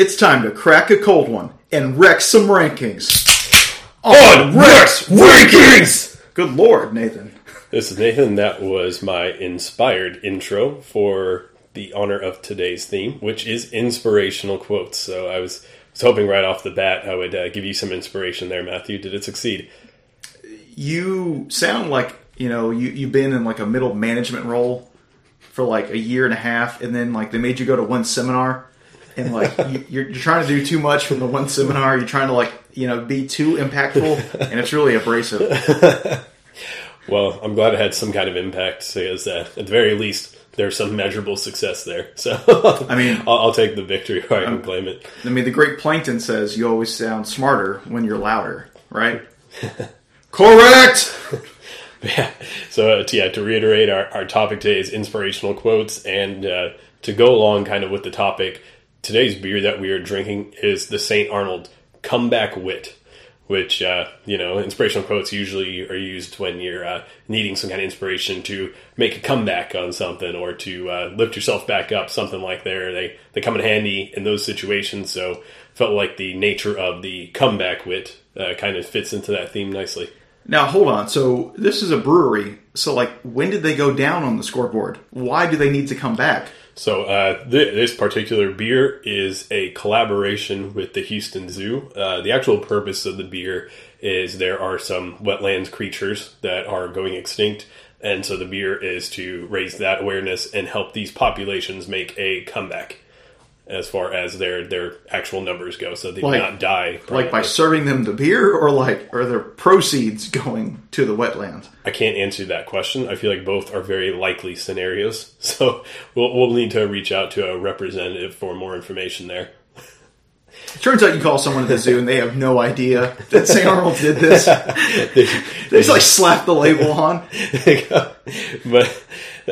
It's time to crack a cold one and wreck some rankings. On Rex Rankings! Good lord, Nathan. This is Nathan. That was my inspired intro for the honor of today's theme, which is inspirational quotes. So I was, was hoping right off the bat I would uh, give you some inspiration there, Matthew. Did it succeed? You sound like, you know, you, you've been in like a middle management role for like a year and a half, and then like they made you go to one seminar, and like you, you're, you're trying to do too much from the one seminar. You're trying to like, you know, be too impactful, and it's really abrasive. Well, I'm glad it had some kind of impact because uh, at the very least, there's some measurable success there. So, I mean- I'll, I'll take the victory or I can claim it. I mean, the great Plankton says you always sound smarter when you're louder, right? Correct. Yeah. So, uh, to, yeah, to reiterate, our, our topic today is inspirational quotes. And uh, to go along kind of with the topic, today's beer that we are drinking is the St. Arnold Comeback Wit, which, uh, you know, inspirational quotes usually are used when you're uh, needing some kind of inspiration to make a comeback on something or to uh, lift yourself back up, something like there. They, they come in handy in those situations. So, felt like the nature of the comeback wit uh, kind of fits into that theme nicely. Now hold on. So this is a brewery. So like, when did they go down on the scoreboard? Why do they need to come back? So uh, th- this particular beer is a collaboration with the Houston Zoo. Uh, the actual purpose of the beer is there are some wetlands creatures that are going extinct, and so the beer is to raise that awareness and help these populations make a comeback as far as their their actual numbers go, so they do not die. Like by serving them the beer, or like are their proceeds going to the wetlands? I can't answer that question. I feel like both are very likely scenarios, so we'll we'll need to reach out to a representative for more information there. It turns out you call someone at the zoo and they have no idea that St. Arnold did this. They- They just like slap the label on. but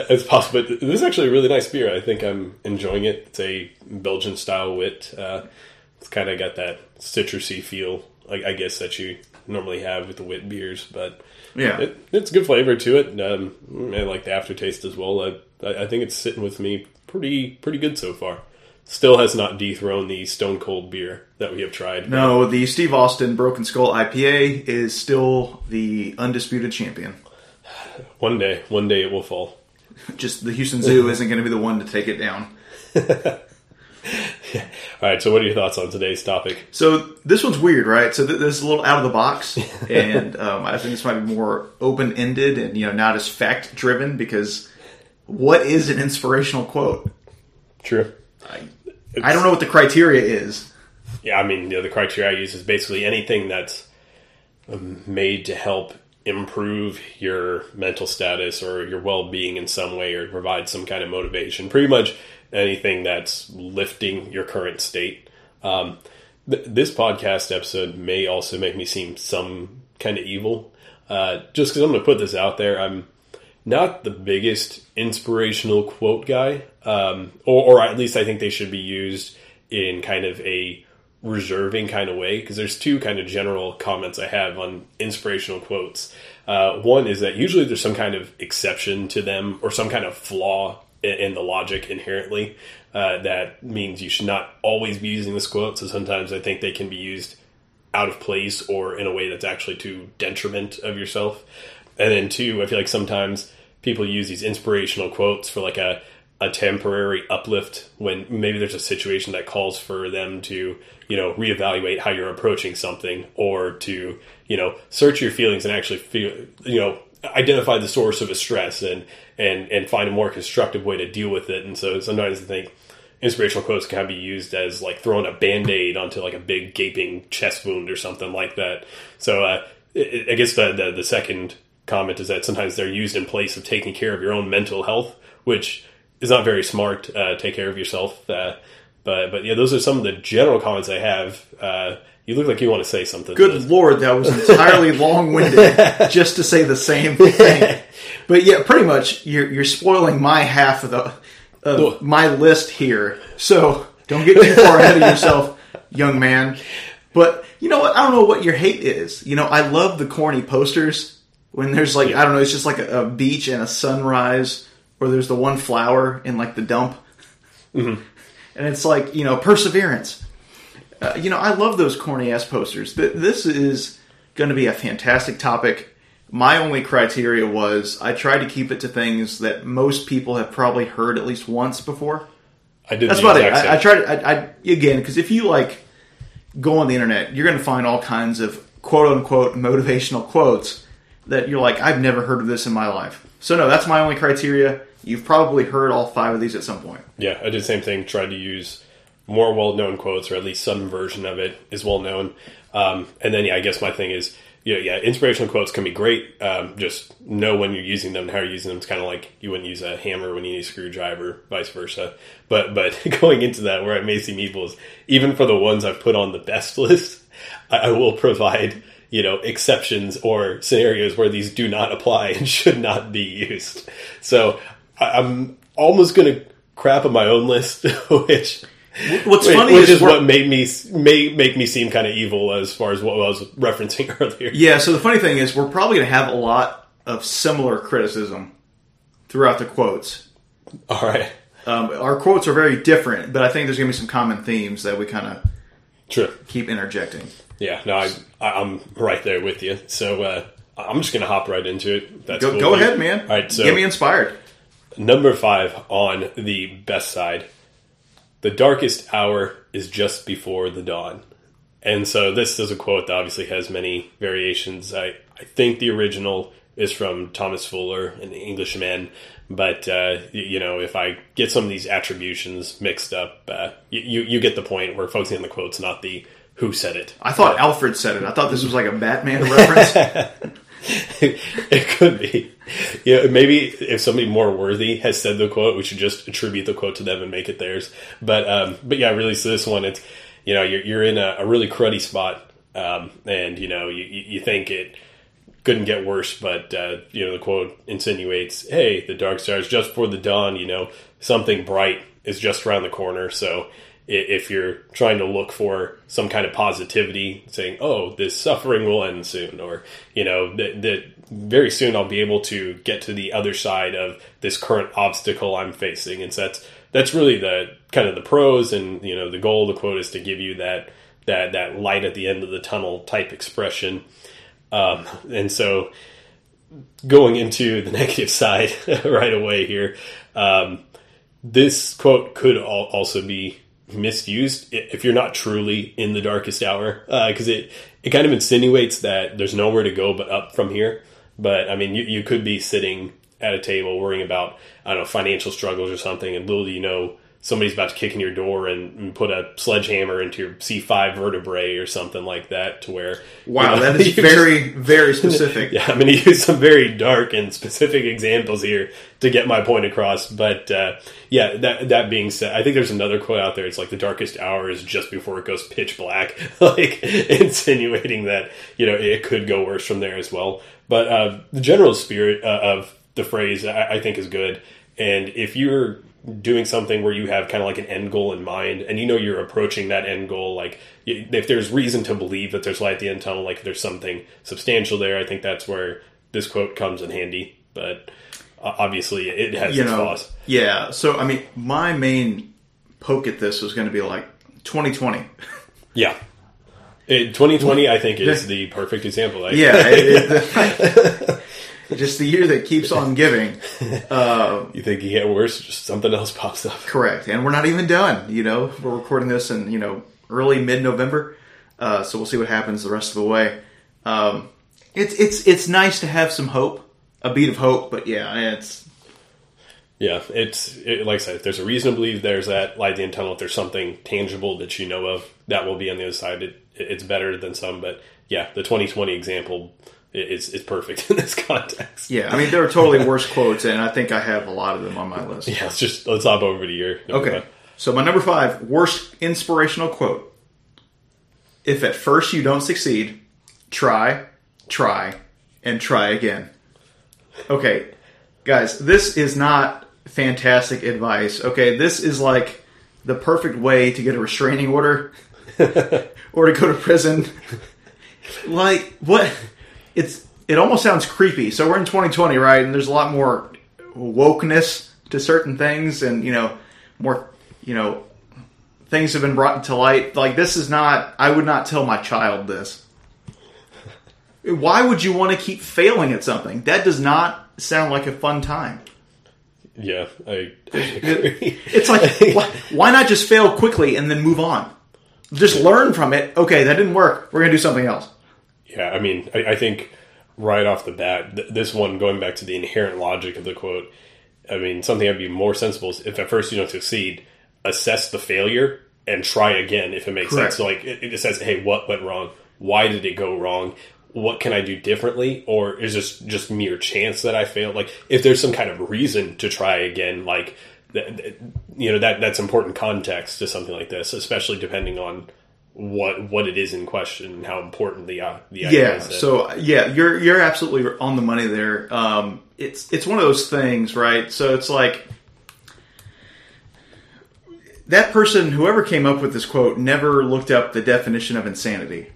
it's possible. But this is actually a really nice beer. I think I'm enjoying it. It's a Belgian style wit. Uh, it's kind of got that citrusy feel, I, I guess, that you normally have with the wit beers. But Yeah. it, it's good flavor to it. Um, I like the aftertaste as well. I, I I think it's sitting with me pretty pretty good so far. Still has not dethroned the Stone Cold beer that we have tried. No, the Steve Austin Broken Skull IPA is still the undisputed champion. One day, one day it will fall. Just the Houston Zoo isn't going to be the one to take it down. All right. So, what are your thoughts on today's topic? So this one's weird, right? So th- this is a little out of the box, and um, I think this might be more open ended and you know not as fact driven because what is an inspirational quote? True. I don't know what the criteria is. Yeah, I mean, you know, the criteria I use is basically anything that's um, made to help improve your mental status or your well being in some way or provide some kind of motivation. Pretty much anything that's lifting your current state. Um, th- this podcast episode may also make me seem some kind of evil. Uh, just because I'm going to put this out there, I'm not the biggest inspirational quote guy, um, or, or at least I think they should be used in kind of a reserving kind of way because there's two kind of general comments I have on inspirational quotes. Uh, one is that usually there's some kind of exception to them or some kind of flaw in, the logic inherently uh, that means you should not always be using this quote. So sometimes I think they can be used out of place or in a way that's actually to detriment of yourself. And then two, I feel like sometimes people use these inspirational quotes for like a a temporary uplift when maybe there's a situation that calls for them to, you know, reevaluate how you're approaching something or to, you know, search your feelings and actually feel, you know, identify the source of a stress and and and find a more constructive way to deal with it. And so sometimes I think inspirational quotes can be used as like throwing a band-aid onto like a big gaping chest wound or something like that so uh, I guess the, the the second comment is that sometimes they're used in place of taking care of your own mental health which is not very smart uh, take care of yourself uh, but but yeah those are some of the general comments i have uh, you look like you want to say something Good lord, that was entirely long winded just to say the same thing. But yeah, pretty much you're you're spoiling my half of the of my list here. So don't get too far ahead of yourself, young man. But you know what? I don't know what your hate is. You know, I love the corny posters when there's like I don't know, it's just like a, a beach and a sunrise, or there's the one flower in like the dump, and it's like you know perseverance. Uh, you know, I love those corny ass posters. Th- This is going to be a fantastic topic. My only criteria was I tried to keep it to things that most people have probably heard at least once before. I did. That's about it. I, I tried. I, I again because if you like go on the internet, you're going to find all kinds of quote unquote motivational quotes that you're like, I've never heard of this in my life. So no, that's my only criteria. You've probably heard all five of these at some point. Yeah, I did the same thing. Tried to use more well-known quotes, or at least some version of it is well-known. Um, and then, yeah, I guess my thing is, yeah, yeah, inspirational quotes can be great. Um, just know when you're using them and how you're using them. It's kind of like you wouldn't use a hammer when you need a screwdriver, vice versa. But but going into that, where I may seem evil is even for the ones I've put on the best list, I, I will provide you know exceptions or scenarios where these do not apply and should not be used. So I, I'm almost going to crap on my own list, which What's which, funny which is, is what made me may make me seem kind of evil as far as what I was referencing earlier. Yeah, so the funny thing is, we're probably going to have a lot of similar criticism throughout the quotes. All right, Um, our quotes are very different, but I think there's going to be some common themes that we kind of true. keep interjecting. Yeah, no, I, I'm right there with you. So uh, I'm just gonna hop right into it. That's Go, cool go ahead, man. All right, so Get me inspired. Number five on the best side, the darkest hour is just before the dawn. And so this is a quote that obviously has many variations. I, I think the original is from Thomas Fuller, an Englishman. But uh, you know, if I get some of these attributions mixed up, uh, you, you you get the point. We're focusing on the quotes, not the who said it. I thought Alfred said it. I thought this was like a Batman reference. it could be. Yeah, maybe if somebody more worthy has said the quote, we should just attribute the quote to them and make it theirs. But um, but yeah, really, so this one, it's you know you're you're in a, a really cruddy spot, um, and you know you you think it couldn't get worse, but uh, you know the quote insinuates, "Hey, the dark star is just before the dawn. You know something bright is just around the corner." So if you're trying to look for some kind of positivity, saying, "Oh, this suffering will end soon," or you know that that very soon I'll be able to get to the other side of this current obstacle I'm facing, and so that's that's really the kind of the pros, and you know the goal the quote is to give you that that that light at the end of the tunnel type expression. Um, and so going into the negative side right away here, um, this quote could also be misused if you're not truly in the darkest hour, uh, because it it kind of insinuates that there's nowhere to go but up from here. But I mean, you, you could be sitting at a table worrying about I don't know financial struggles or something, and little do you know somebody's about to kick in your door and, and put a sledgehammer into your C5 vertebrae or something like that, to where Wow, you know, that is you just- very, very specific. yeah, I'm going to use some very dark and specific examples here to get my point across. But uh, yeah, that that being said, I think there's another quote out there. It's like the darkest hour is just before it goes pitch black, like insinuating that you know it could go worse from there as well. But uh, the general spirit uh, of the phrase, I, I think, is good. And if you're doing something where you have kind of like an end goal in mind and you know you're approaching that end goal like if there's reason to believe that there's light at the end tunnel like there's something substantial there i think that's where this quote comes in handy but obviously it has you its know, flaws yeah. So I mean, my main poke at this was going to be like 2020. yeah It- 2020 i think is the perfect example like, Yeah, it- it- just the year that keeps on giving. you think you get worse just something else pops up Correct, and we're not even done. You know, we're recording this in you know early mid November, uh, so we'll see what happens the rest of the way. Um, it's it's it's nice to have some hope, a beat of hope, but yeah, it's Yeah, it's it, like I said. If there's a reason to believe there's that light at the end tunnel, if there's something tangible that you know of, that will be on the other side. It, it's better than some, but yeah, the 2020 example is is perfect in this context. yeah. I mean, there are totally worse quotes, and I think I have a lot of them on my list. Yeah, let's just let's hop over to your Okay. five. So my number five worst inspirational quote. If at first you don't succeed, try, try, and try again. Okay, guys, this is not fantastic advice. Okay, this is like the perfect way to get a restraining order or to go to prison. like what? It's it almost sounds creepy. So we're in 2020, right? And there's a lot more wokeness to certain things, and you know, more you know, things have been brought to light. Like this is not. I would not tell my child this. Why would you want to keep failing at something? That does not sound like a fun time. Yeah, I, I agree. It's like why, why not just fail quickly and then move on? Just learn from it. Okay, that didn't work. We're gonna do something else. Yeah, I mean, I, I think right off the bat, th- this one going back to the inherent logic of the quote. I mean, something I'd be more sensible is if at first you don't succeed, assess the failure and try again if it makes Correct. sense. So, like, it, it says, "Hey, what went wrong? Why did it go wrong? What can I do differently? Or is this just mere chance that I failed? Like, if there's some kind of reason to try again, like, you know, that that's important context to something like this, especially depending on what what it is in question and how important the uh, the idea Yeah. is. So yeah, you're you're absolutely on the money there. Um, it's it's one of those things, right? So it's like that person, whoever came up with this quote, never looked up the definition of insanity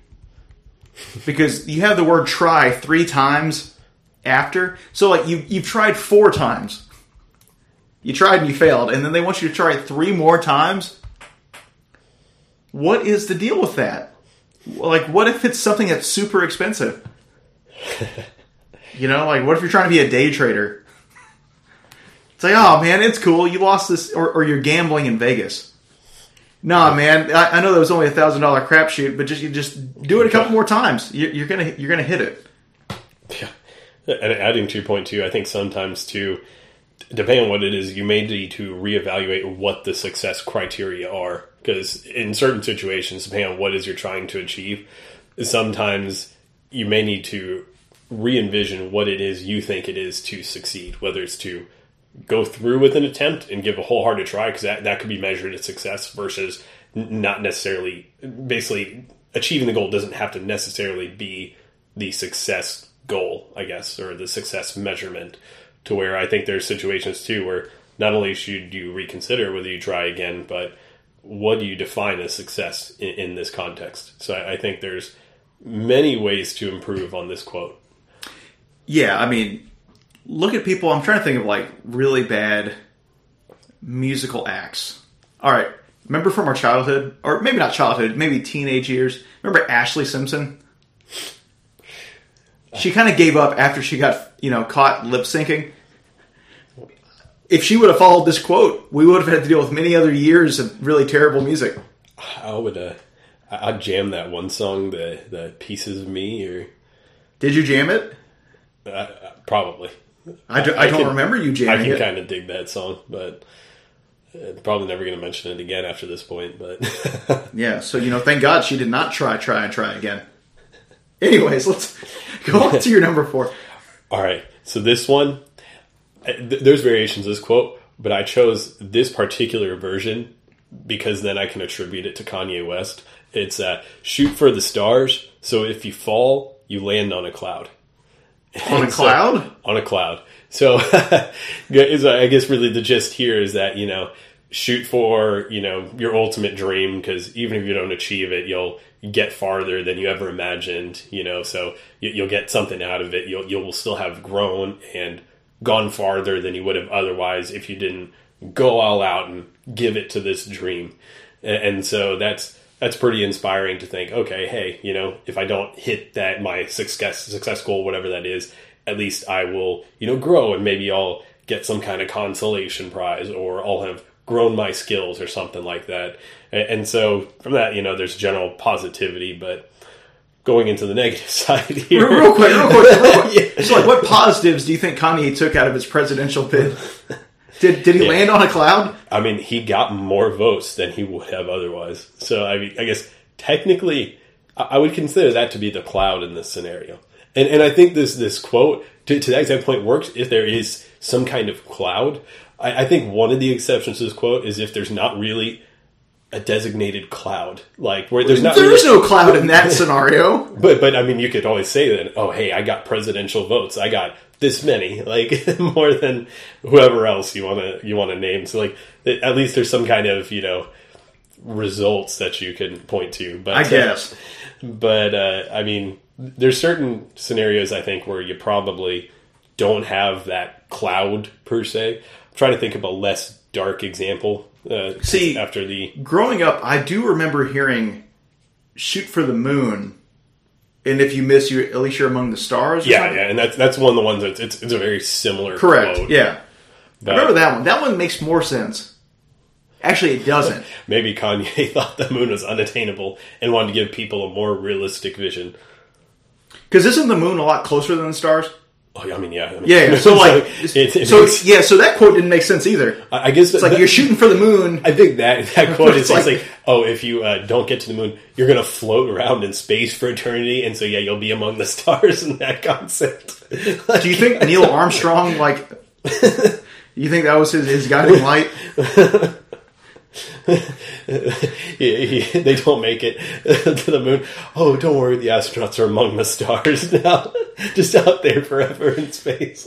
because you have the word "try" three times after. So like you you've tried four times. You tried and you failed, and then they want you to try it three more times. What is the deal with that? Like, what if it's something that's super expensive? you know, like, what if you're trying to be a day trader? It's like, oh man, it's cool. You lost this, or, or you're gambling in Vegas. Nah, man, I, I know that was only a thousand dollar crapshoot, but just you just do it a couple more times. You, you're gonna you're gonna hit it. Yeah. And adding your point too, I think sometimes too, depending on what it is, you may need to reevaluate what the success criteria are. Because in certain situations, depending on what is you're trying to achieve, sometimes you may need to re-envision what it is you think it is to succeed. Whether it's to go through with an attempt and give a wholehearted try, because that, that could be measured as success versus not necessarily, basically, achieving the goal doesn't have to necessarily be the success goal, I guess, or the success measurement. To where I think there's situations too where not only should you reconsider whether you try again, but what do you define as success in, in this context? So I, I think there's many ways to improve on this quote. Yeah, I mean, look at people. I'm trying to think of like really bad musical acts. All right, remember from our childhood, or maybe not childhood, maybe teenage years. Remember Ashlee Simpson? She kind of gave up after she got you know caught lip syncing. If she would have followed this quote, we would have had to deal with many other years of really terrible music. I would, uh, I- I'd jam that one song, the the pieces of me, or Did you jam it? uh, uh, probably. I, don't can- remember you jamming. I can kind of dig that song, but uh, probably never going to mention it again after this point. But Yeah, so you know, thank God she did not try, try, and try again. Anyways, let's go on to your number four. All right. So this one, uh, th- there's variations of this quote, but I chose this particular version because then I can attribute it to Kanye West. It's uh, shoot for the stars. So if you fall, you land on a cloud. On a So- cloud? on a cloud. So I guess really the gist here is that you know shoot for you know your ultimate dream because even if you don't achieve it, you'll get farther than you ever imagined. You know, so you, you'll get something out of it. You'll you will still have grown and gone farther than you would have otherwise if you didn't go all out and give it to this dream. And, and so that's that's pretty inspiring to think. Okay, hey, you know, if I don't hit that my success success goal, whatever that is, at least I will, you know, grow and maybe I'll get some kind of consolation prize or I'll have grown my skills or something like that. And, so from that, you know, there's general positivity, but going into the negative side here. Real, real quick, real quick, real quick. Yeah. So, like, what positives do you think Kanye took out of his presidential bid? Did did he land on a cloud? I mean, he got more votes than he would have otherwise. So, I mean, I guess technically, I I would consider that to be the cloud in this scenario. And and I think this this quote to, to that exact point works if there is some kind of cloud. I, I think one of the exceptions to this quote is if there's not really a designated cloud, like where there's not. There really, no cloud in that scenario. but but I mean, you could always say that. Oh, hey, I got presidential votes. I got this many, like more than whoever else you want to you want to name. So like, at least there's some kind of you know results that you can point to. But I uh, guess. but uh, I mean, there's certain scenarios I think where you probably don't have that cloud per se. Trying to think of a less dark example Uh, See- after the Growing up, I do remember hearing "shoot for the moon," and if you miss, you at least you're among the stars. yeah, something? yeah, and that's that's one of the ones that's it's, it's a very similar correct. quote. Yeah, But I remember that one. That one makes more sense. Actually, it doesn't. Maybe Kanye thought the moon was unattainable and wanted to give people a more realistic vision. Because isn't the moon a lot closer than the stars? Oh, yeah, I mean, yeah, I mean, Yeah. So like, it, it so makes- yeah. So that quote didn't make sense either. I I guess It's like that- you're shooting for the moon. I think that that quote is like- like, oh, if you uh, don't get to the moon, you're going to float around in space for eternity, and so yeah, you'll be among the stars in that concept. Do you think Neil Armstrong like? You think that was his, his guiding light? He- he- they don't make it to the moon. Oh, don't worry, the astronauts are among the stars now, just out there forever in space.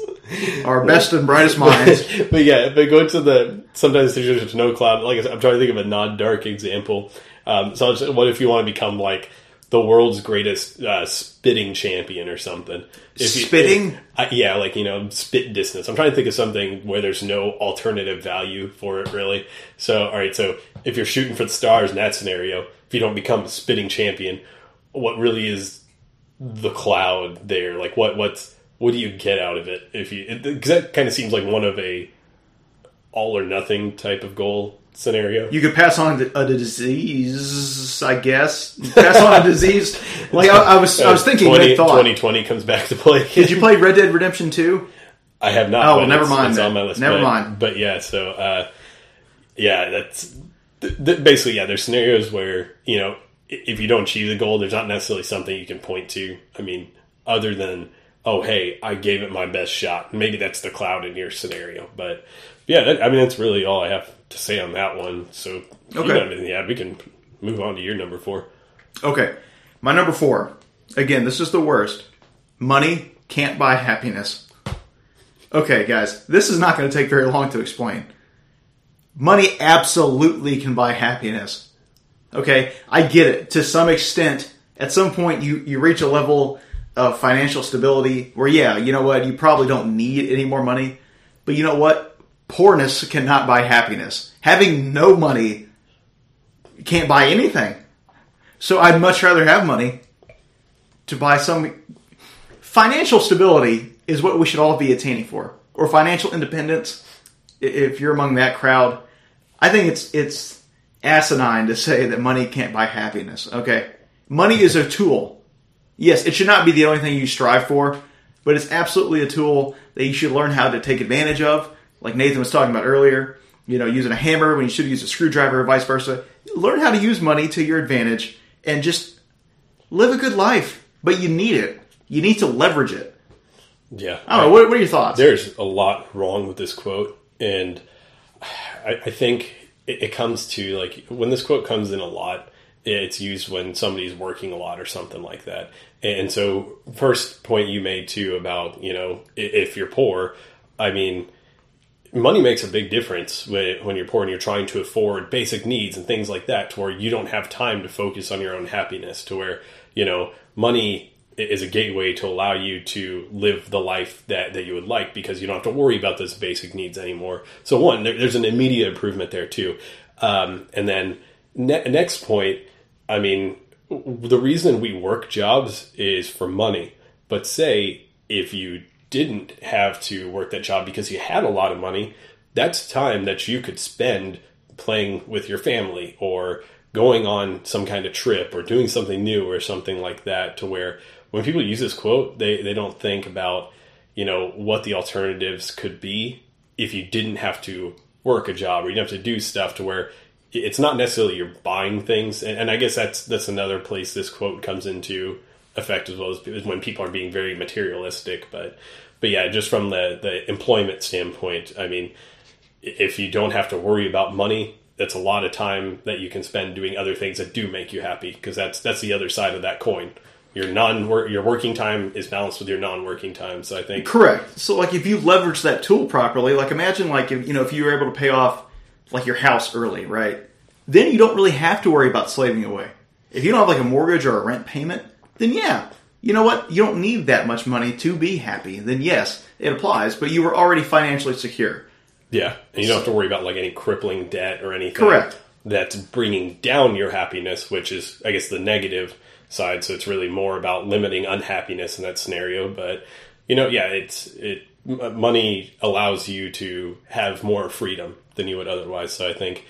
Our best and brightest minds. but yeah, but go to the sometimes there's just no cloud. Like I said, I'm trying to think of a non-dark example. Um, so, it's- what if you want to become like the world's greatest uh, spitting champion or something? If you- Spitting? uh, yeah, like you know, spit distance. I'm trying to think of something where there's no alternative value for it, really. So, all right, so if you're shooting for the stars in that scenario, if you don't become a spitting champion, what really is the cloud there? Like, what what's what do you get out of it? If you because that kind of seems like one of a all or nothing type of goal scenario. You could pass on a disease, I guess. Pass on a disease. Like I, I was, I was thinking. 20, thought. 2020 comes back to play. Did you play Red Dead Redemption Two? I have not. Oh, but never it's- mind It's on my list. Never but, mind. But yeah, so uh, yeah, that's th- th- basically yeah. There's scenarios where you know if you don't achieve the goal, there's not necessarily something you can point to. I mean, other than oh hey, I gave it my best shot. Maybe that's the cloud in your scenario, but yeah, that, I mean that's really all I have to say on that one. So if Okay. don't have anything to add, we can move on to your number four. Okay, my number four. Again, this is the worst. Money can't buy happiness. Okay, guys, this is not going to take very long to explain. Money absolutely can buy happiness. Okay, I get it to some extent. At some point, you you reach a level of financial stability where, yeah, you know what, you probably don't need any more money. But you know what? Poorness cannot buy happiness. Having no money can't buy anything. So I'd much rather have money to buy some financial stability is what we should all be attaining for, or financial independence. If you're among that crowd, I think it's it's asinine to say that money can't buy happiness. Okay, money is a tool. Yes, it should not be the only thing you strive for, but it's absolutely a tool that you should learn how to take advantage of. Like Nathan was talking about earlier, you know, using a hammer when you should use a screwdriver, or vice versa. Learn how to use money to your advantage and just live a good life. But you need it. You need to leverage it. Yeah, I don't know. What, what are your thoughts? there's a lot wrong with this quote, and I, I think it, it comes to like when this quote comes in a lot, it's used when somebody's working a lot or something like that. And so, first point you made too about you know if you're poor, I mean, money makes a big difference when, you're poor and you're trying to afford basic needs and things like that to where you don't have time to focus on your own happiness to where you know money is a gateway to allow you to live the life that, that you would like because you don't have to worry about those basic needs anymore. So one there, there's an immediate improvement there too. Um, and then ne- next point i mean the reason we work jobs is for money. But say if you didn't have to work that job because you had a lot of money, that's time that you could spend playing with your family or going on some kind of trip or doing something new or something like that to where when people use this quote, they, they don't think about, you know, what the alternatives could be if you didn't have to work a job or you didn't have to do stuff to where it's not necessarily you're buying things. And, and I guess that's, that's another place this quote comes into effect as well as is when people are being very materialistic. But, but yeah, just from the, the employment standpoint, I mean, if you don't have to worry about money, that's a lot of time that you can spend doing other things that do make you happy because that's that's the other side of that coin. Your non your working time is balanced with your non working time. So I think Correct. So, like, if you leverage that tool properly, like, imagine, like, if, you know, if you were able to pay off, like, your house early, right? Then you don't really have to worry about slaving away. If you don't have, like, a mortgage or a rent payment, then yeah, you know what? You don't need that much money to be happy. Then yes, it applies, but you were already financially secure. Yeah, and you don't have to worry about like any crippling debt or anything. Correct. That's bringing down your happiness, which is, I guess, the negative side. So it's really more about limiting unhappiness in that scenario. But you know, yeah, it's it. Money allows you to have more freedom than you would otherwise. So I think,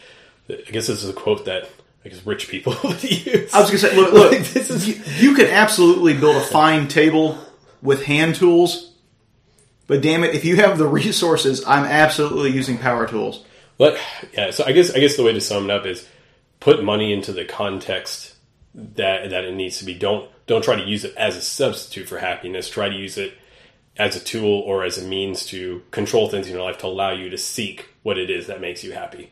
I guess this is a quote that Guess rich people would use. I was gonna say, look, look this is... you, you can absolutely build a fine table with hand tools, but damn it, if you have the resources, I'm absolutely using power tools. But yeah, so I guess I guess the way to sum it up is put money into the context that that it needs to be. Don't don't try to use it as a substitute for happiness. Try to use it as a tool or as a means to control things in your life to allow you to seek what it is that makes you happy.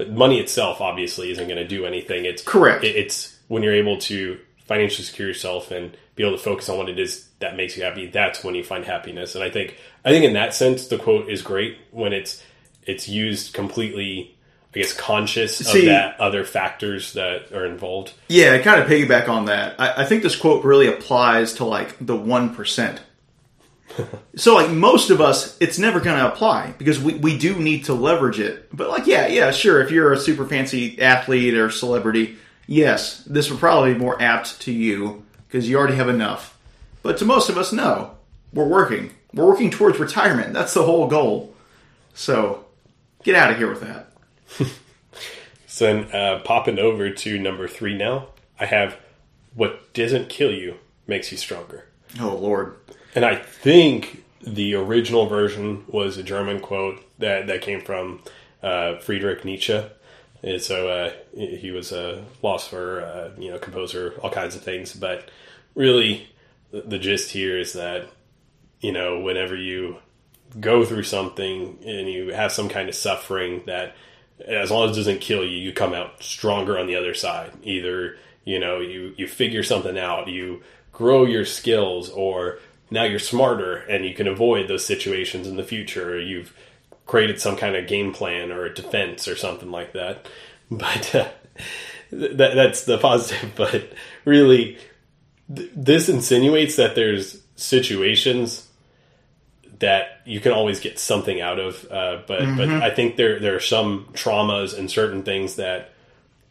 But money itself obviously isn't going to do anything. It's correct. It, it's when you're able to financially secure yourself and be able to focus on what it is that makes you happy. That's when you find happiness. And I think I think in that sense the quote is great when it's it's used completely I guess conscious See, of that other factors that are involved. Yeah, I kind of piggyback on that. I, I think this quote really applies to like the one percent. so like most of us, it's never going to apply because we, we do need to leverage it. But like yeah, yeah, sure. If you're a super fancy athlete or celebrity, yes, this would probably be more apt to you because you already have enough. But to most of us, no. We're working. We're working towards retirement. That's the whole goal. So get out of here with that. so then, uh, popping over to number three now, I have what doesn't kill you makes you stronger. Oh, Lord. And I think the original version was a German quote that, that came from uh, Friedrich Nietzsche. And so uh, he was a philosopher, uh, you know, composer, all kinds of things. But really, the gist here is that you know whenever you go through something and you have some kind of suffering that as long as it doesn't kill you you come out stronger on the other side either you know you you figure something out you grow your skills or now you're smarter and you can avoid those situations in the future. Or you've created some kind of game plan or a defense or something like that. But uh, that, that's the positive but really this insinuates that there's situations that you can always get something out of, uh, but mm-hmm. but I think there there are some traumas and certain things that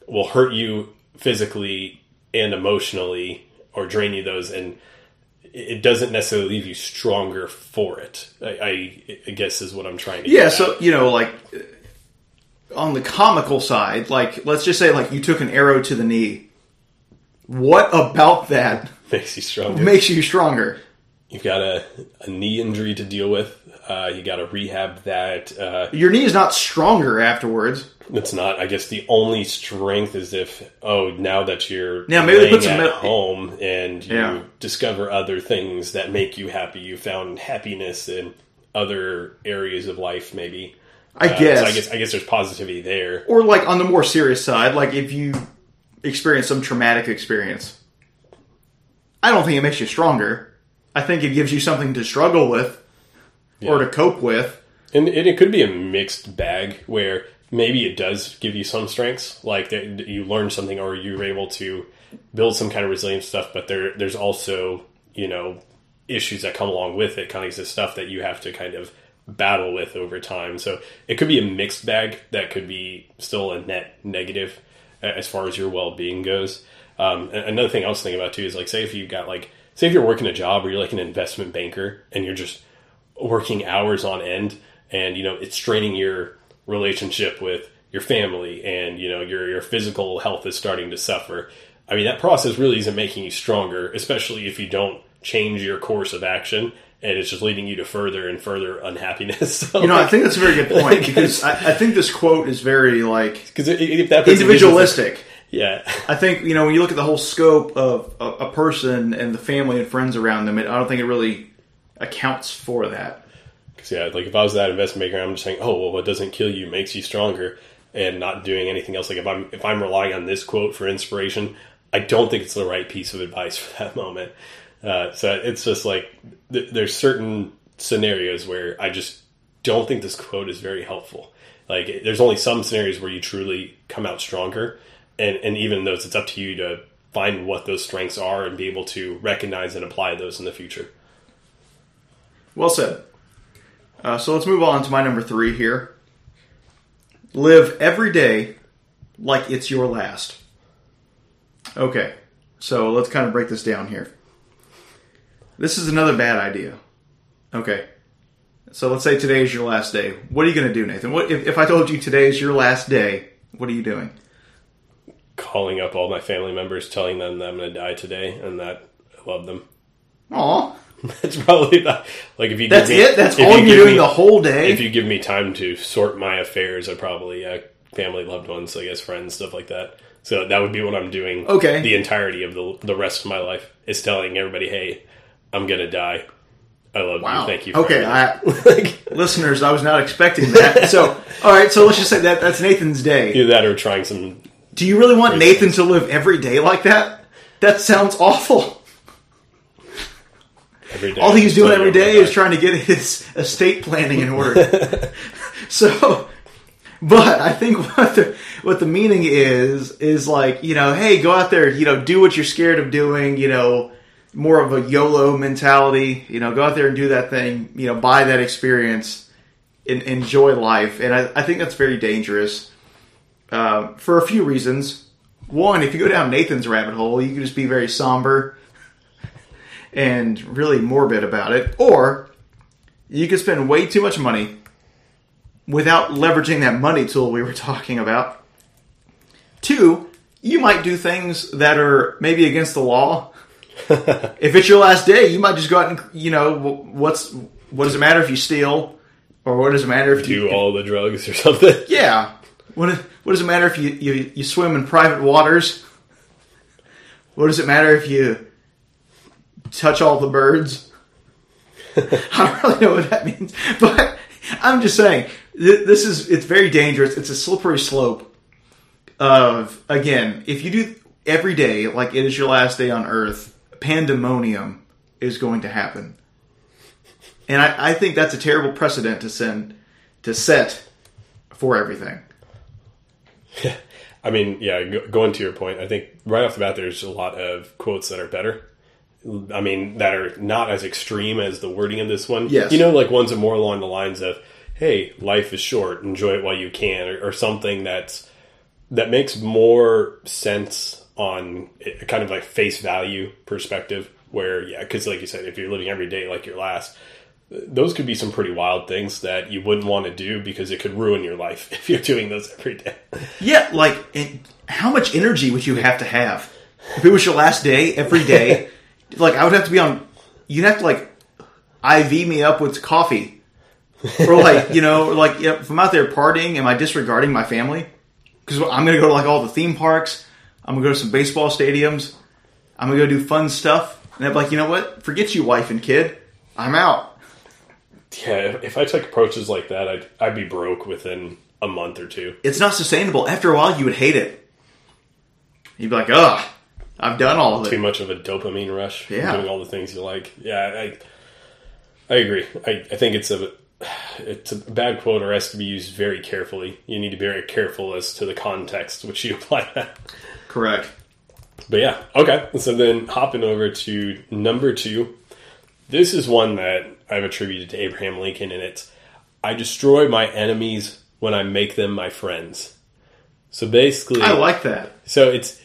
will hurt you physically and emotionally or drain you those. And it doesn't necessarily leave you stronger for it. I, I, I guess is what I'm trying to. Yeah, so you know, like uh, on the comical side, like let's just say, like you took an arrow to the knee what about that makes you stronger? Makes you stronger. You've got a, a knee injury to deal with. Uh, you got to rehab that. Uh, Your knee is not stronger afterwards. It's not. I guess the only strength is if oh now that you're now maybe they put some at home and you yeah. discover other things that make you happy. You found happiness in other areas of life, maybe. I uh, guess. So I guess. I guess there's positivity there. Or like on the more serious side, like if you experience some traumatic experience. I don't think it makes you stronger. I think it gives you something to struggle with yeah. or to cope with. And, and, it could be a mixed bag where maybe it does give you some strengths, like that you learn something or you're able to build some kind of resilient stuff, but there there's also, you know, issues that come along with it, kind of stuff that you have to kind of battle with over time. So it could be a mixed bag that could be still a net negative as far as your well being goes. Um, another thing I was thinking about too is like, say if you've got like, say if you're working a job or you're like an investment banker and you're just working hours on end, and you know it's straining your relationship with your family, and you know your your physical health is starting to suffer. I mean, that process really isn't making you stronger, especially if you don't change your course of action and it's just leading you to further and further unhappiness. So you know, I think that's a very good point because I, I, think this quote is very like because individualistic. Like, yeah, I think you know when you look at the whole scope of a, a, person and the family and friends around them, it, I don't think it really accounts for that. Because yeah, like if I was that investment maker, I'm just saying, oh well, what doesn't kill you makes you stronger, and not doing anything else. Like if I'm if I'm relying on this quote for inspiration, I don't think it's the right piece of advice for that moment. Uh, so it's just like th- there's certain scenarios where I just don't think this quote is very helpful. Like there's only some scenarios where you truly come out stronger, and and even those, it's up to you to find what those strengths are and be able to recognize and apply those in the future. Well said. Uh, so let's move on to my number three here. live every day like it's your last. Okay, so let's kind of break this down here. This is another bad idea. Okay, so let's say today is your last day. What are you going to do, Nathan? What if, if I told you today is your last day? What are you doing? Calling up all my family members, telling them that I'm going to die today and that I love them. Aw, That's probably not, like if you. that's give me, it. That's all you you're doing me- the whole day. If you give me time to sort my affairs, I probably uh, family, loved ones, I guess friends, stuff like that. So that would be what I'm doing. Okay. The entirety of the the rest of my life is telling everybody, "Hey, I'm gonna die. I love Wow. you. Thank you." For Okay, everything." I, listeners, I was not expecting that. So, all right. So let's just say that that's Nathan's day. Either that or trying some. Do you really want Nathan to live every day like that? That sounds awful. Every day. All he's doing every day is trying to get his estate planning in order. so, but I think what the what the meaning is is like you know, hey, go out there, you know, do what you're scared of doing. You know, more of a YOLO mentality. You know, go out there and do that thing. You know, buy that experience, and enjoy life. And I, I think that's very dangerous uh, for a few reasons. One, if you go down Nathan's rabbit hole, you can just be very somber and really morbid about it, or you could spend way too much money without leveraging that money tool we were talking about. Two, you might do things that are maybe against the law. if it's your last day, you might just go out and you know what's what does it matter if you steal, or what does it matter if you do all the drugs or something. yeah. What, what does it matter if you, you, you swim in private waters? What does it matter if you touch all the birds? I don't really know what that means, but I'm just saying this is it's very dangerous. It's a slippery slope of again, if you do every day like it is your last day on Earth, pandemonium is going to happen, and I, I think that's a terrible precedent to send to set for everything. I mean, yeah, go, going to your point, I think right off the bat, there's a lot of quotes that are better. I mean, that are not as extreme as the wording of this one. Yes. You know, like ones are more along the lines of, hey, life is short, enjoy it while you can, or, or something that's, that makes more sense on a kind of like face value perspective, where, yeah, because like you said, if you're living every day like your last, those could be some pretty wild things that you wouldn't want to do because it could ruin your life if you're doing those every day. Yeah, like it, how much energy would you have to have if it was your last day every day? like I would have to be on. You'd have to like IV me up with coffee, or like you know, like you know, if I'm out there partying, am I disregarding my family? Because I'm going to go to like all the theme parks. I'm going to go to some baseball stadiums. I'm going to go do fun stuff, and I'm like, you know what? Forget you, wife and kid. I'm out. Yeah, if, if I took approaches like that, I'd I'd be broke within a month or two. It's not sustainable. After a while, you would hate it. You'd be like, ugh, I've done all of it. Too much of a dopamine rush. Yeah. doing all the things you like. Yeah, I I agree. I, I think it's a it's a bad quote or has to be used very carefully. You need to be very careful as to the context which you apply that. Correct. But yeah, okay. So then hopping over to number two. This is one that I've attributed to Abraham Lincoln, and it's I destroy my enemies when I make them my friends. So basically, I like that. so it's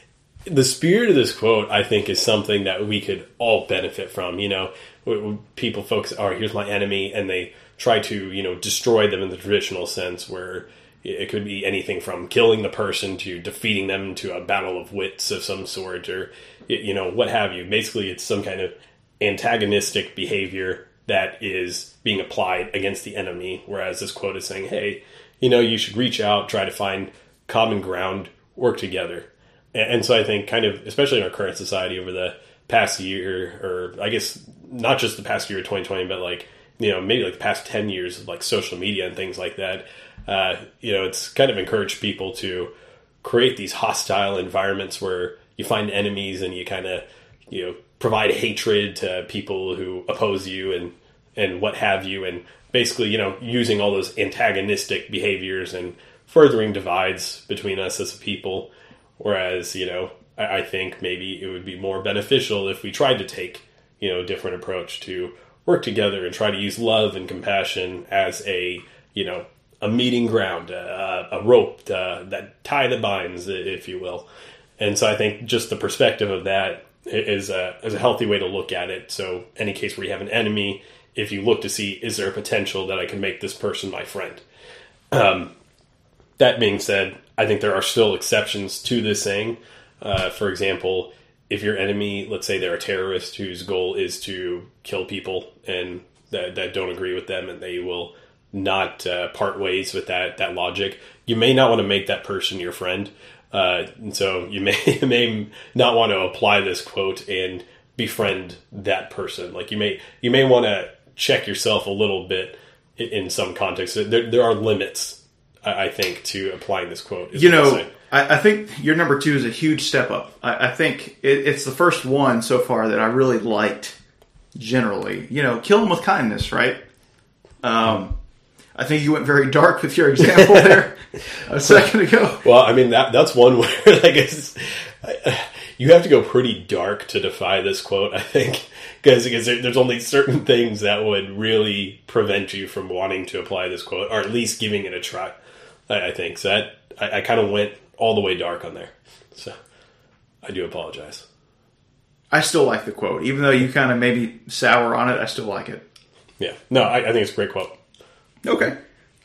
the spirit of this quote. I think is something that we could all benefit from. You know, people focus, "All right, here's my enemy," and they try to you know destroy them in the traditional sense, where it could be anything from killing the person to defeating them to a battle of wits of some sort, or you know what have you. Basically, it's some kind of antagonistic behavior that is being applied against the enemy. Whereas this quote is saying, "Hey, you know, you should reach out, try to find common ground, work together." And, so I think, kind of, especially in our current society, over the past year, or I guess not just the past year of 2020, but like you know maybe like the past 10 years of like social media and things like that. Uh, you know, it's kind of encouraged people to create these hostile environments where you find enemies and you kind of you know provide hatred to people who oppose you and and what have you and basically you know using all those antagonistic behaviors and furthering divides between us as a people whereas you know I, I think maybe it would be more beneficial if we tried to take you know a different approach to work together and try to use love and compassion as a you know a meeting ground, uh, a rope uh, that tie that binds, if you will. And so I think just the perspective of that is a, is a healthy way to look at it. So any case where you have an enemy, if you look to see is there a potential that I can make this person my friend. Um, that being said, I think there are still exceptions to this saying. Uh, for example, if your enemy, let's say they're a terrorist whose goal is to kill people and that, that don't agree with them, and they will not uh, part ways with that that logic, you may not want to make that person your friend. Uh, and so you may you may not want to apply this quote and befriend that person. Like you may you may want to check yourself a little bit in, in some context. There, there are limits, I, I, think, to applying this quote. You know, I, I, think your number two is a huge step up. I, I think it, it's the first one so far that I really liked. Generally, you know, kill them with kindness, right? Um, I think you went very dark with your example there a second ago. Well, I mean that that's one where like it's, you have to go pretty dark to defy this quote. I think because because there's only certain things that would really prevent you from wanting to apply this quote, or at least giving it a try. I, I think so. That I, I kind of went all the way dark on there, so I do apologize. I still like the quote, even though you kind of maybe sour on it. I still like it. Yeah, no, I, I think it's a great quote. Okay,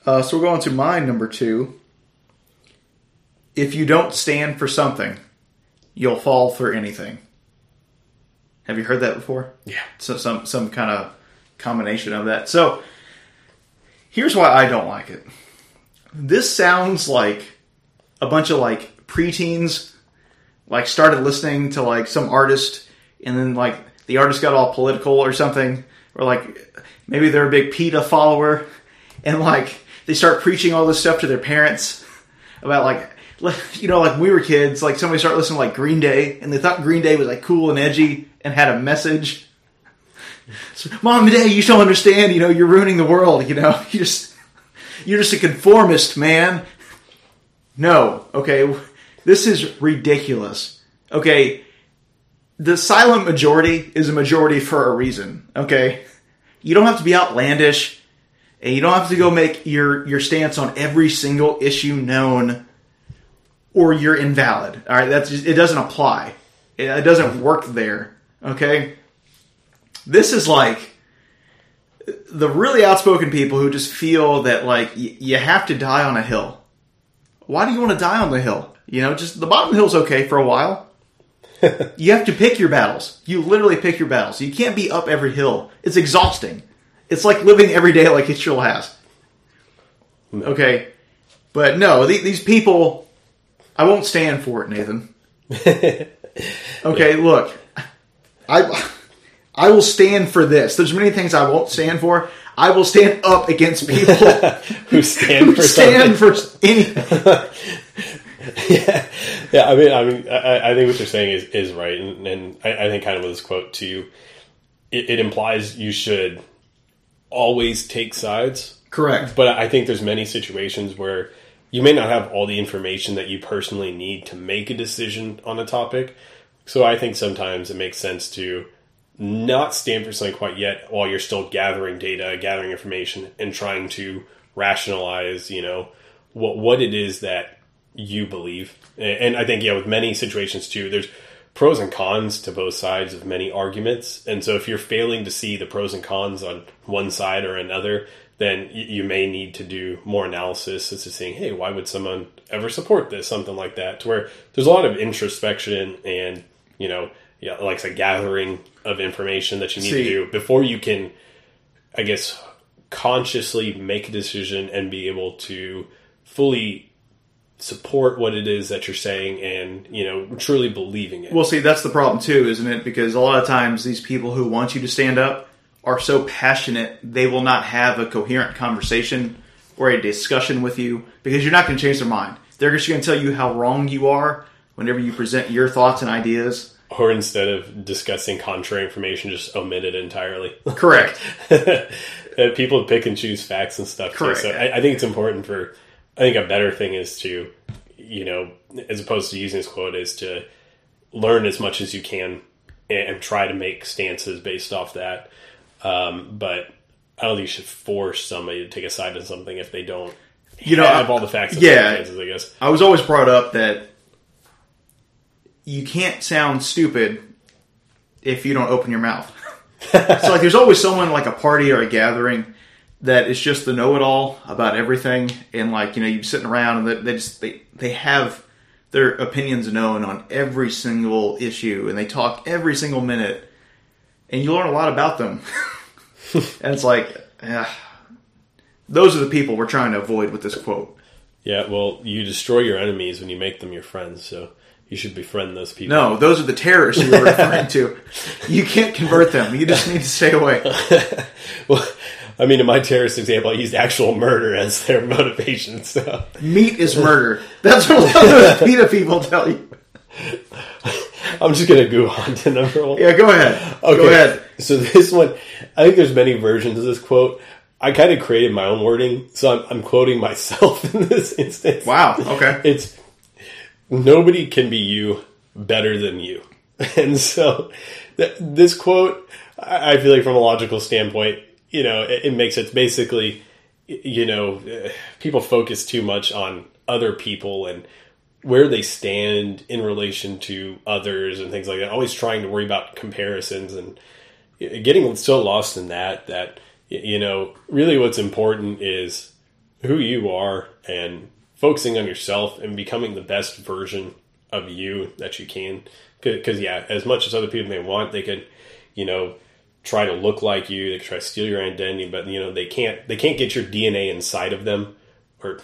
uh, so we're going to my number two. If you don't stand for something, you'll fall for anything. Have you heard that before? Yeah. So some some kind of combination of that. So here's why I don't like it. This sounds like a bunch of like preteens like started listening to like some artist and then like the artist got all political or something or like maybe they're a big PETA follower and like they start preaching all this stuff to their parents about like you know like we were kids like somebody started listening to like Green Day and they thought Green Day was like cool and edgy and had a message. So, Mom and Dad, you don't understand. You know, you're ruining the world. You know, you just you're just a conformist, man. No, okay, this is ridiculous. Okay, the silent majority is a majority for a reason. Okay, you don't have to be outlandish, and you don't have to go make your your stance on every single issue known, or you're invalid. All right, that's just, it doesn't apply. It, it doesn't work there. Okay? This is like the really outspoken people who just feel that like y- you have to die on a hill. Why do you want to die on the hill? You know, just the bottom of the hill's okay for a while. you have to pick your battles. You literally pick your battles. You can't be up every hill. It's exhausting. It's like living every day like it's your last. Okay, but no, th- these people, I won't stand for it, Nathan. okay, look, I I will stand for this. There's many things I won't stand for. I will stand up against people who stand who for stand something. for anything. yeah, yeah. I mean, I mean, I, I, think what you're saying is is right, and, and I, I, think kind of with this quote too, it, it implies you should always take sides. Correct. But I think there's many situations where you may not have all the information that you personally need to make a decision on a topic. So I think sometimes it makes sense to not stand for something quite yet while you're still gathering data, gathering information, and trying to rationalize, you know, what what it is that you believe. And I think yeah, with many situations too, there's pros and cons to both sides of many arguments. And so if you're failing to see the pros and cons on one side or another, then you may need to do more analysis as to saying, hey, why would someone ever support this? Something like that, to where there's a lot of introspection and you know, yeah, like a gathering of information that you need See, to do before you can, I guess, consciously make a decision and be able to fully support what it is that you're saying and you know truly believing it. Well, see, that's the problem too, isn't it? Because a lot of times these people who want you to stand up are so passionate they will not have a coherent conversation or a discussion with you because you're not going to change their mind. They're just going to tell you how wrong you are whenever you present your thoughts and ideas. Or instead of discussing contrary information, just omit it entirely. Correct. People pick and choose facts and stuff. Correct. Too. So I, I think it's important for. I think a better thing is to, you know, as opposed to using this quote, is to learn as much as you can and try to make stances based off that. Um, but I don't think you should force somebody to take a side on something if they don't you know, have all the facts. yeah. I guess. I was always brought up that you can't sound stupid if you don't open your mouth. so like there's always someone like a party or a gathering that is just the know-it-all about everything. And like you know you're sitting around and they, they just they, they have their opinions known on every single issue. And they talk every single minute. And you learn a lot about them. And it's like eh, those are the people we're trying to avoid with this quote. Yeah, well, you destroy your enemies when you make them your friends, so you should befriend those people. No, those are the terrorists you were referring to. You can't convert them. You just need to stay away. well, I mean, in my terrorist example, I used actual murder as their motivation. So Meat is murder. That's what a lot of those PETA people tell you. I'm just gonna go on to number one. Yeah, go ahead. Okay. Go ahead. So this one, I think there's many versions of this quote. I kind of created my own wording, so I'm, I'm quoting myself in this instance. Wow. Okay. It's nobody can be you better than you, and so th- this quote, I I feel like from a logical standpoint, you know, it, it makes it basically, you know, eh, people focus too much on other people and where they stand in relation to others and things like that. Always trying to worry about comparisons and getting so lost in that that you know really what's important is who you are and focusing on yourself and becoming the best version of you that you can because yeah as much as other people may want they could you know try to look like you they could try to steal your identity but you know they can't they can't get your dna inside of them or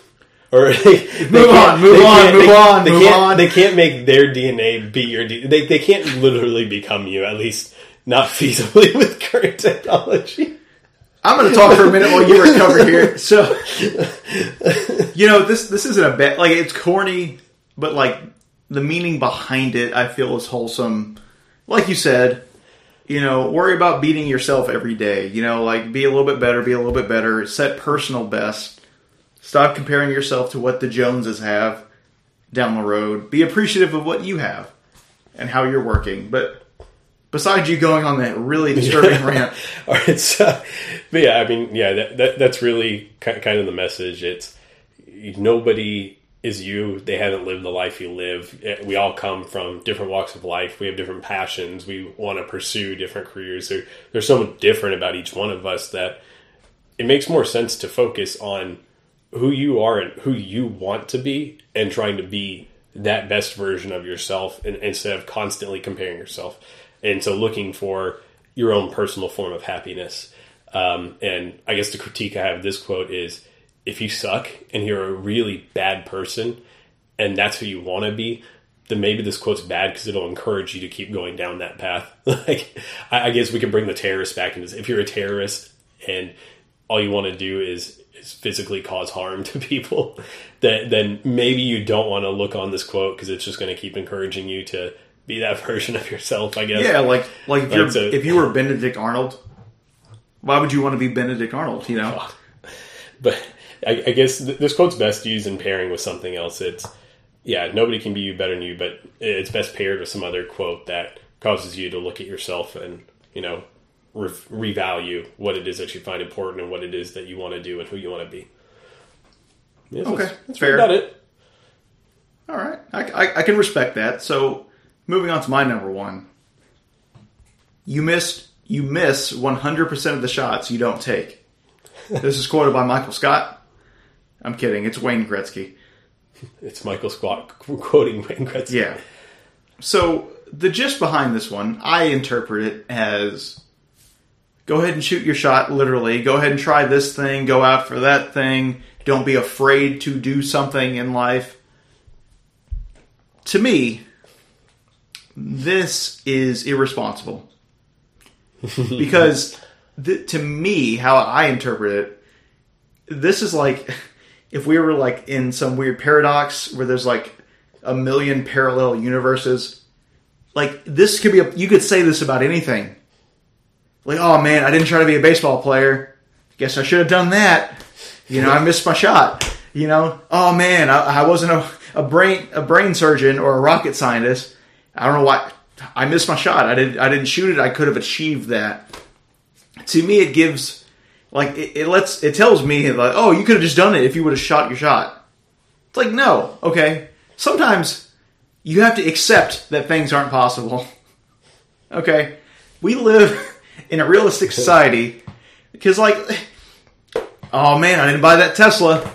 or they, they Move on, move they on, move they- on, they move can't- on. they can't make their DNA be your DNA. They, they can't literally become you, at least not feasibly with current technology. I'm going to talk for a minute while you recover here. So, you know, this this isn't a bad like it's corny, but like the meaning behind it, I feel is wholesome. Like you said, you know, worry about beating yourself every day. You know, like be a little bit better, be a little bit better. Set personal best. Stop comparing yourself to what the Joneses have down the road. Be appreciative of what you have and how you're working. But besides you going on that really disturbing rant, All right, so, but yeah, I mean, yeah, that, that that's really kind of the message. It's nobody is you. They haven't lived the life you live. Eh, We all come from different walks of life. We have different passions. We want to pursue different careers. There, there's so much different about each one of us that it makes more sense to focus on who you are and who you want to be and trying to be that best version of yourself and, instead of constantly comparing yourself and so looking for your own personal form of happiness. Um, and i guess the critique i have of this quote is if you suck and you're a really bad person and that's who you want to be then maybe this quote's bad because it'll encourage you to keep going down that path. Like I, I guess we can bring the terrorist back into this. If you're a terrorist and all you want to do is is physically cause harm to people, that then maybe you don't want to look on this quote because it's just going to keep encouraging you to be that version of yourself. I guess. Yeah, like like if, Like, you're, so- if you were Benedict Arnold, why would you want to be Benedict Arnold? You know, But I, I guess th- this quote's best used in pairing with something else. It's yeah, nobody can be you better than you, but it's best paired with some other quote that causes you to look at yourself and you know re- revalue what it is that you find important and what it is that you want to do and who you want to be. Yeah, Okay, that's, that's fair. about it. all right, I, I, I can respect that. So, moving on to my number one, you missed you miss 100 percent of the shots you don't take. This is quoted by Michael Scott. I'm kidding. It's Wayne Gretzky. It's Michael Scott quoting Wayne Gretzky. Yeah. So the gist behind this one, I interpret it as go ahead and shoot your shot literally. Go ahead and try this thing, go out for that thing. Don't be afraid to do something in life. To me, this is irresponsible. because th- to me, how I interpret it, this is like if we were like in some weird paradox where there's like a million parallel universes. Like this could be a you could say this about anything. Like, oh man, I didn't try to be a baseball player. Guess I should have done that. You know, I missed my shot. You know, oh man, I, I wasn't a, a brain a brain surgeon or a rocket scientist. I don't know why I missed my shot. I didn't I didn't shoot it. I could have achieved that. To me, it gives Like it, it lets it tells me like, oh, you could have just done it if you would have shot your shot. It's like no, okay. Sometimes you have to accept that things aren't possible. Okay, we live in a realistic society because like, oh man, I didn't buy that Tesla.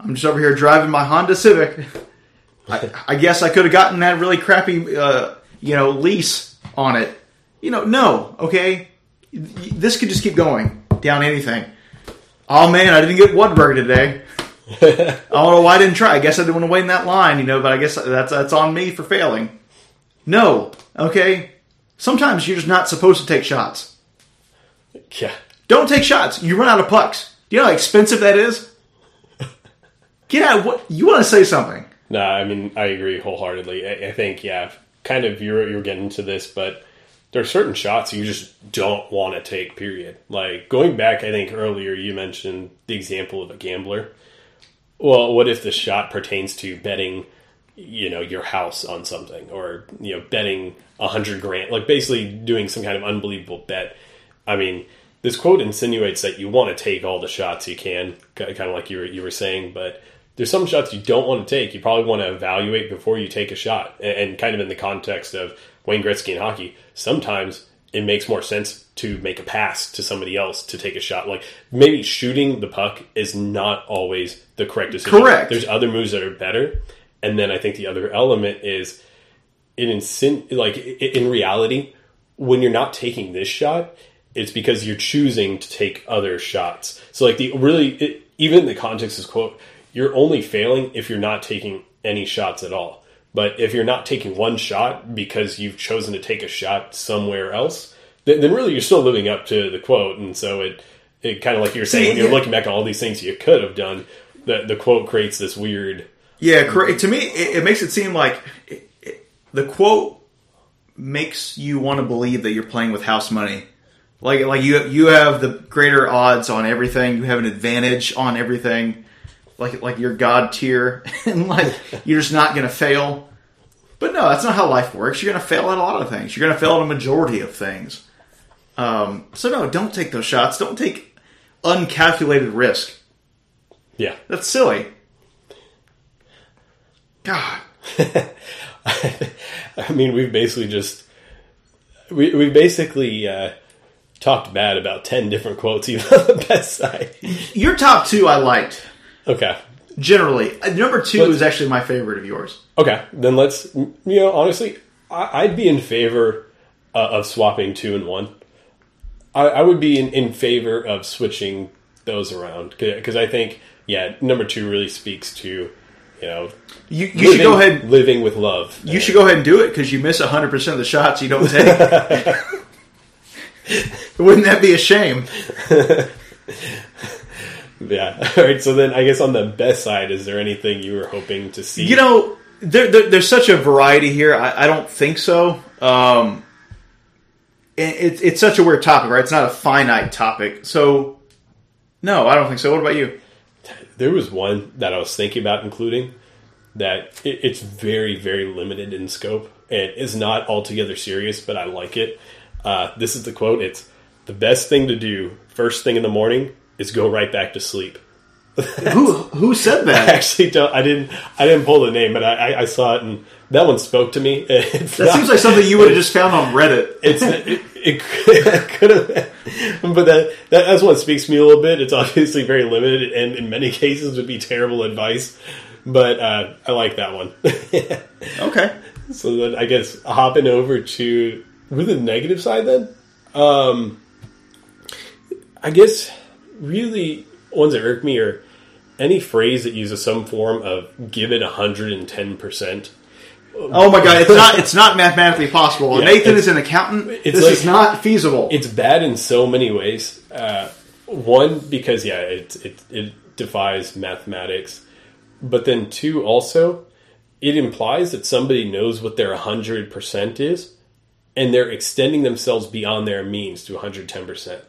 I'm just over here driving my Honda Civic. I, I guess I could have gotten that really crappy, uh, you know, lease on it. You know, no, okay. This could just keep going down anything. Oh man, I didn't get Whataburger today. I don't know why I didn't try. I guess I didn't want to wait in that line, you know. But I guess that's that's on me for failing. No, okay. Sometimes you're just not supposed to take shots. Yeah. Don't take shots. You run out of pucks. Do you know how expensive that is? Get out. What you want to say something? No, I mean I agree wholeheartedly. I, I think yeah, kind of you're you're getting to this, but there are certain shots you just don't want to take. Period. Like going back, I think earlier you mentioned the example of a gambler. Well, what if the shot pertains to betting, you know, your house on something, or you know, betting a hundred grand, like basically doing some kind of unbelievable bet. I mean, this quote insinuates that you want to take all the shots you can, kind of like you were you were saying, but there's some shots you don't want to take. You probably want to evaluate before you take a shot, and kind of in the context of Wayne Gretzky in hockey, sometimes it makes more sense to make a pass to somebody else to take a shot. Like maybe shooting the puck is not always the correct decision. Correct. There's other moves that are better, and then I think the other element is in insin- like in reality when you're not taking this shot, it's because you're choosing to take other shots. So like the really it, even in the context of this quote, you're only failing if you're not taking any shots at all. But if you're not taking one shot because you've chosen to take a shot somewhere else, then, then really you're still living up to the quote. And so it, it kind of like you're saying, when you're looking back at all these things you could have done, the, the quote creates this weird. Yeah, correct. To me, it, it makes it seem like it, it, the quote makes you want to believe that you're playing with house money. Like, like you you have the greater odds on everything. You have an advantage on everything like like your god tier and like you're just not going to fail. But no, that's not how life works. You're going to fail at a lot of things. You're going to fail at a majority of things. Um, so no, don't take those shots. Don't take uncalculated risk. Yeah, that's silly. God. I mean, we've basically just we we basically uh, talked bad about ten different quotes, even on the best side. Your top two I liked. Okay. Generally, uh, number 2 let's, is actually my favorite of yours. Okay, then let's. You know, honestly, I, would be in favor uh, of swapping two and one. I, I would be in, in favor of switching those around because I think, yeah, number two really speaks to you know, you, you living, should go ahead living with love. You should go ahead and do it because you miss hundred percent of the shots you don't take. Wouldn't that be a shame? Yeah. All right. So then, I guess on the best side, is there anything you were hoping to see? You know, there, there, there's such a variety here. I, I don't think so. Um, it, it's such a weird topic, right? It's not a finite topic. So, no, I don't think so. What about you? There was one that I was thinking about including that it, it's very, very limited in scope and is not altogether serious, but I like it. Uh, this is the quote. It's the best thing to do first thing in the morning is go right back to sleep. who who said that? I actually don't. I didn't. I didn't pull the name, but I, I saw it, and that one spoke to me. that seems like something you would have just found on Reddit. It's it, it, it could have, but that, that that's what speaks to me a little bit. It's obviously very limited, and in many cases would be terrible advice. But uh, I like that one. okay. So then I guess hopping over to with the negative side, then um, I guess really ones that irk me are any phrase that uses some form of give it 110%. Oh my god, it's not it's not mathematically possible. Yeah, Nathan is an accountant. this like, is not feasible. It's bad in so many ways. Uh, one because yeah, it, it it defies mathematics. But then two also it implies that somebody knows what their 100% is and they're extending themselves beyond their means to 110%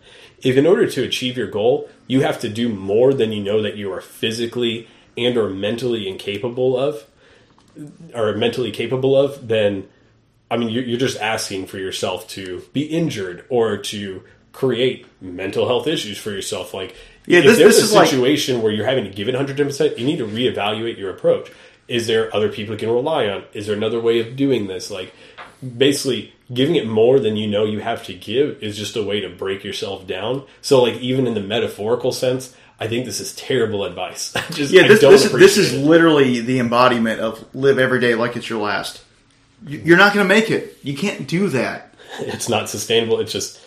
if in order to achieve your goal, you have to do more than you know that you are physically and or mentally incapable of, or mentally capable of, then I mean you're, you're just asking for yourself to be injured or to create mental health issues for yourself. Like, Yeah, if this- there's this a is like- situation where you're having to give it 110%, you need to reevaluate your approach. Is there other people you can rely on? Is there another way of doing this? Like, basically, giving it more than you know you have to give is just a way to break yourself down. So, like, even in the metaphorical sense, I think this is terrible advice. Just, Yeah, this this, this is it. literally the embodiment of live every day like it's your last. You- You're not going to make it. You can't do that. it's not sustainable. It's just,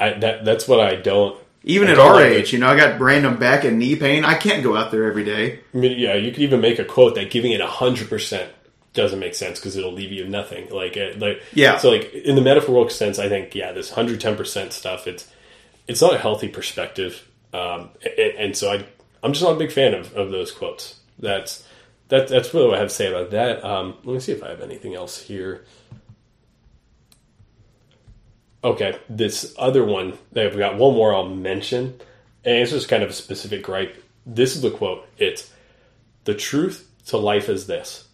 I, that that's what I don't. Even I at don't our like it. age, you know, I got random back and knee pain. I can't go out there every day. I mean, yeah, you could even make a quote that giving it hundred percent doesn't make sense because it'll leave you nothing. Like, uh, like, Yeah. So, like in the metaphorical sense, I think, yeah, this hundred ten percent stuff, it's it's not a healthy perspective, um, and, and so I, I'm just not a big fan of, of those quotes. That's that, that's really what I have to say about that. Um, let me see if I have anything else here. Okay, this other one, I've got one more I'll mention, and it's just kind of a specific gripe. This is the quote. It's the truth to life is this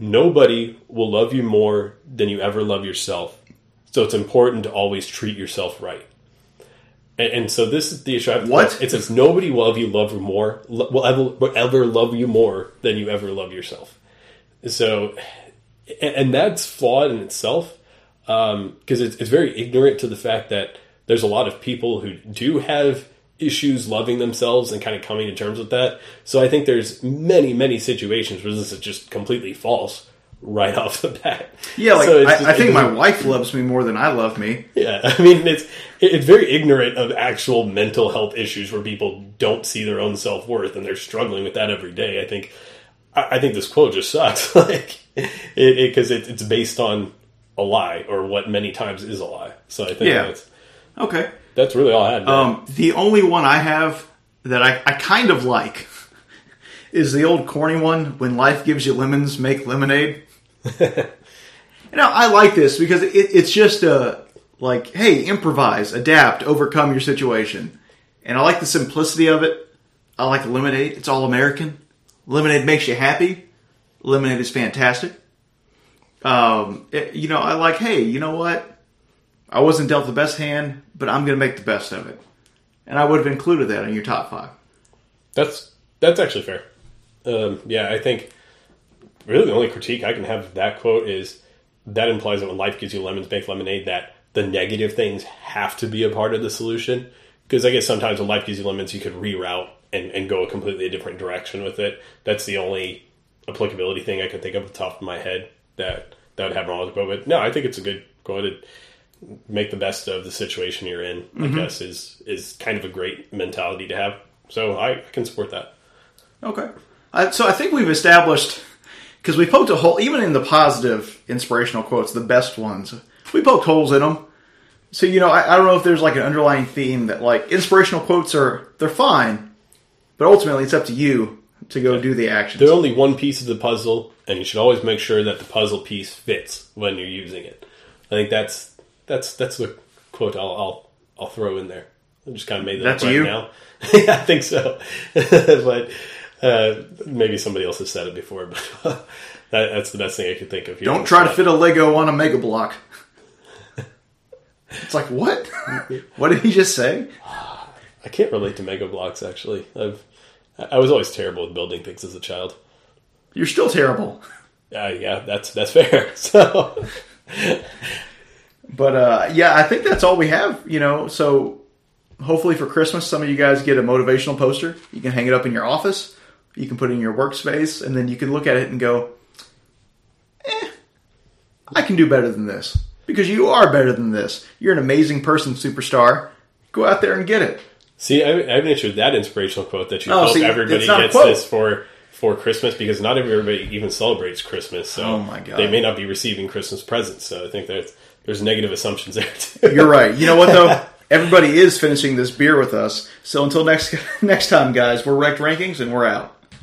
nobody will love you more than you ever love yourself. So it's important to always treat yourself right. And, and so this is the issue. I have What? It says nobody will love you love you more will ever, will ever love you more than you ever love yourself. So, and, and that's flawed in itself um, because it's, it's very ignorant to the fact that there's a lot of people who do have issues loving themselves and kind of coming to terms with that. So I think there's many, many situations where this is just completely false right off the bat. Yeah, like So I, just- I think my wife loves me more than I love me. yeah, I mean it's it's very ignorant of actual mental health issues where people don't see their own self worth and they're struggling with that every day. I think I, I think this quote just sucks, like it because it, it's based on a lie or what many times is a lie. So I think Yeah. that's Okay. That's really all I had. Um, the only one I have that I, I kind of like is the old corny one when life gives you lemons, make lemonade. you know, I like this because it, it's just a like, hey, improvise, adapt, overcome your situation. And I like the simplicity of it. I like lemonade. It's all American. Lemonade makes you happy. Lemonade is fantastic. Um, it- you know, I like, hey, you know what? I wasn't dealt the best hand, but I'm going to make the best of it. And I would have included that in your top five. That's that's actually fair. Um, yeah, I think really the only critique I can have of that quote is that implies that when life gives you lemons, make lemonade. That the negative things have to be a part of the solution. Because I guess sometimes when life gives you lemons, you could reroute and, and go a completely different direction with it. That's the only applicability thing I can think of at the top of my head that that would have wrong with the quote. But no, I think it's a good quote. It, make the best of the situation you're in. I mm-hmm. guess is is kind of a great mentality to have. So I, I can support that. Okay. So I think we've established, because we poked a hole, even in the positive inspirational quotes, the best ones, we poked holes in them. So, you know, I, I don't know if there's like an underlying theme that like inspirational quotes are, they're fine, but ultimately it's up to you to go do the actions. They're only one piece of the puzzle, and you should always make sure that the puzzle piece fits when you're using it. I think that's that's that's the quote I'll I'll, I'll throw in there. I just kind of made that That's up right you? now. yeah, I think so. but uh, maybe somebody else has said it before, but that, that's the best thing I could think of. Here Don't try to fit a Lego on a Mega Blok. it's like, what? what did he just say? I can't relate to Mega Bloks actually. I've I was always terrible at building things as a child. You're still terrible. Uh, yeah, that's that's fair. So But uh, yeah, I think that's all we have. You know, so hopefully for Christmas, some of you guys get a motivational poster. You can hang it up in your office. You can put it in your workspace, and then you can look at it and go, "Eh, I can do better than this." Because you are better than this. You're an amazing person, superstar. Go out there and get it. See, I, I an that inspirational quote that you Oh, hope see, everybody it's not a gets this for for Christmas because not everybody even celebrates Christmas. So Oh, my God. they may not be receiving Christmas presents. So I think there's there's negative assumptions there too. You're right. You know what though? Everybody is finishing this beer with us. So until next next time, guys, we're wrecked rankings and we're out.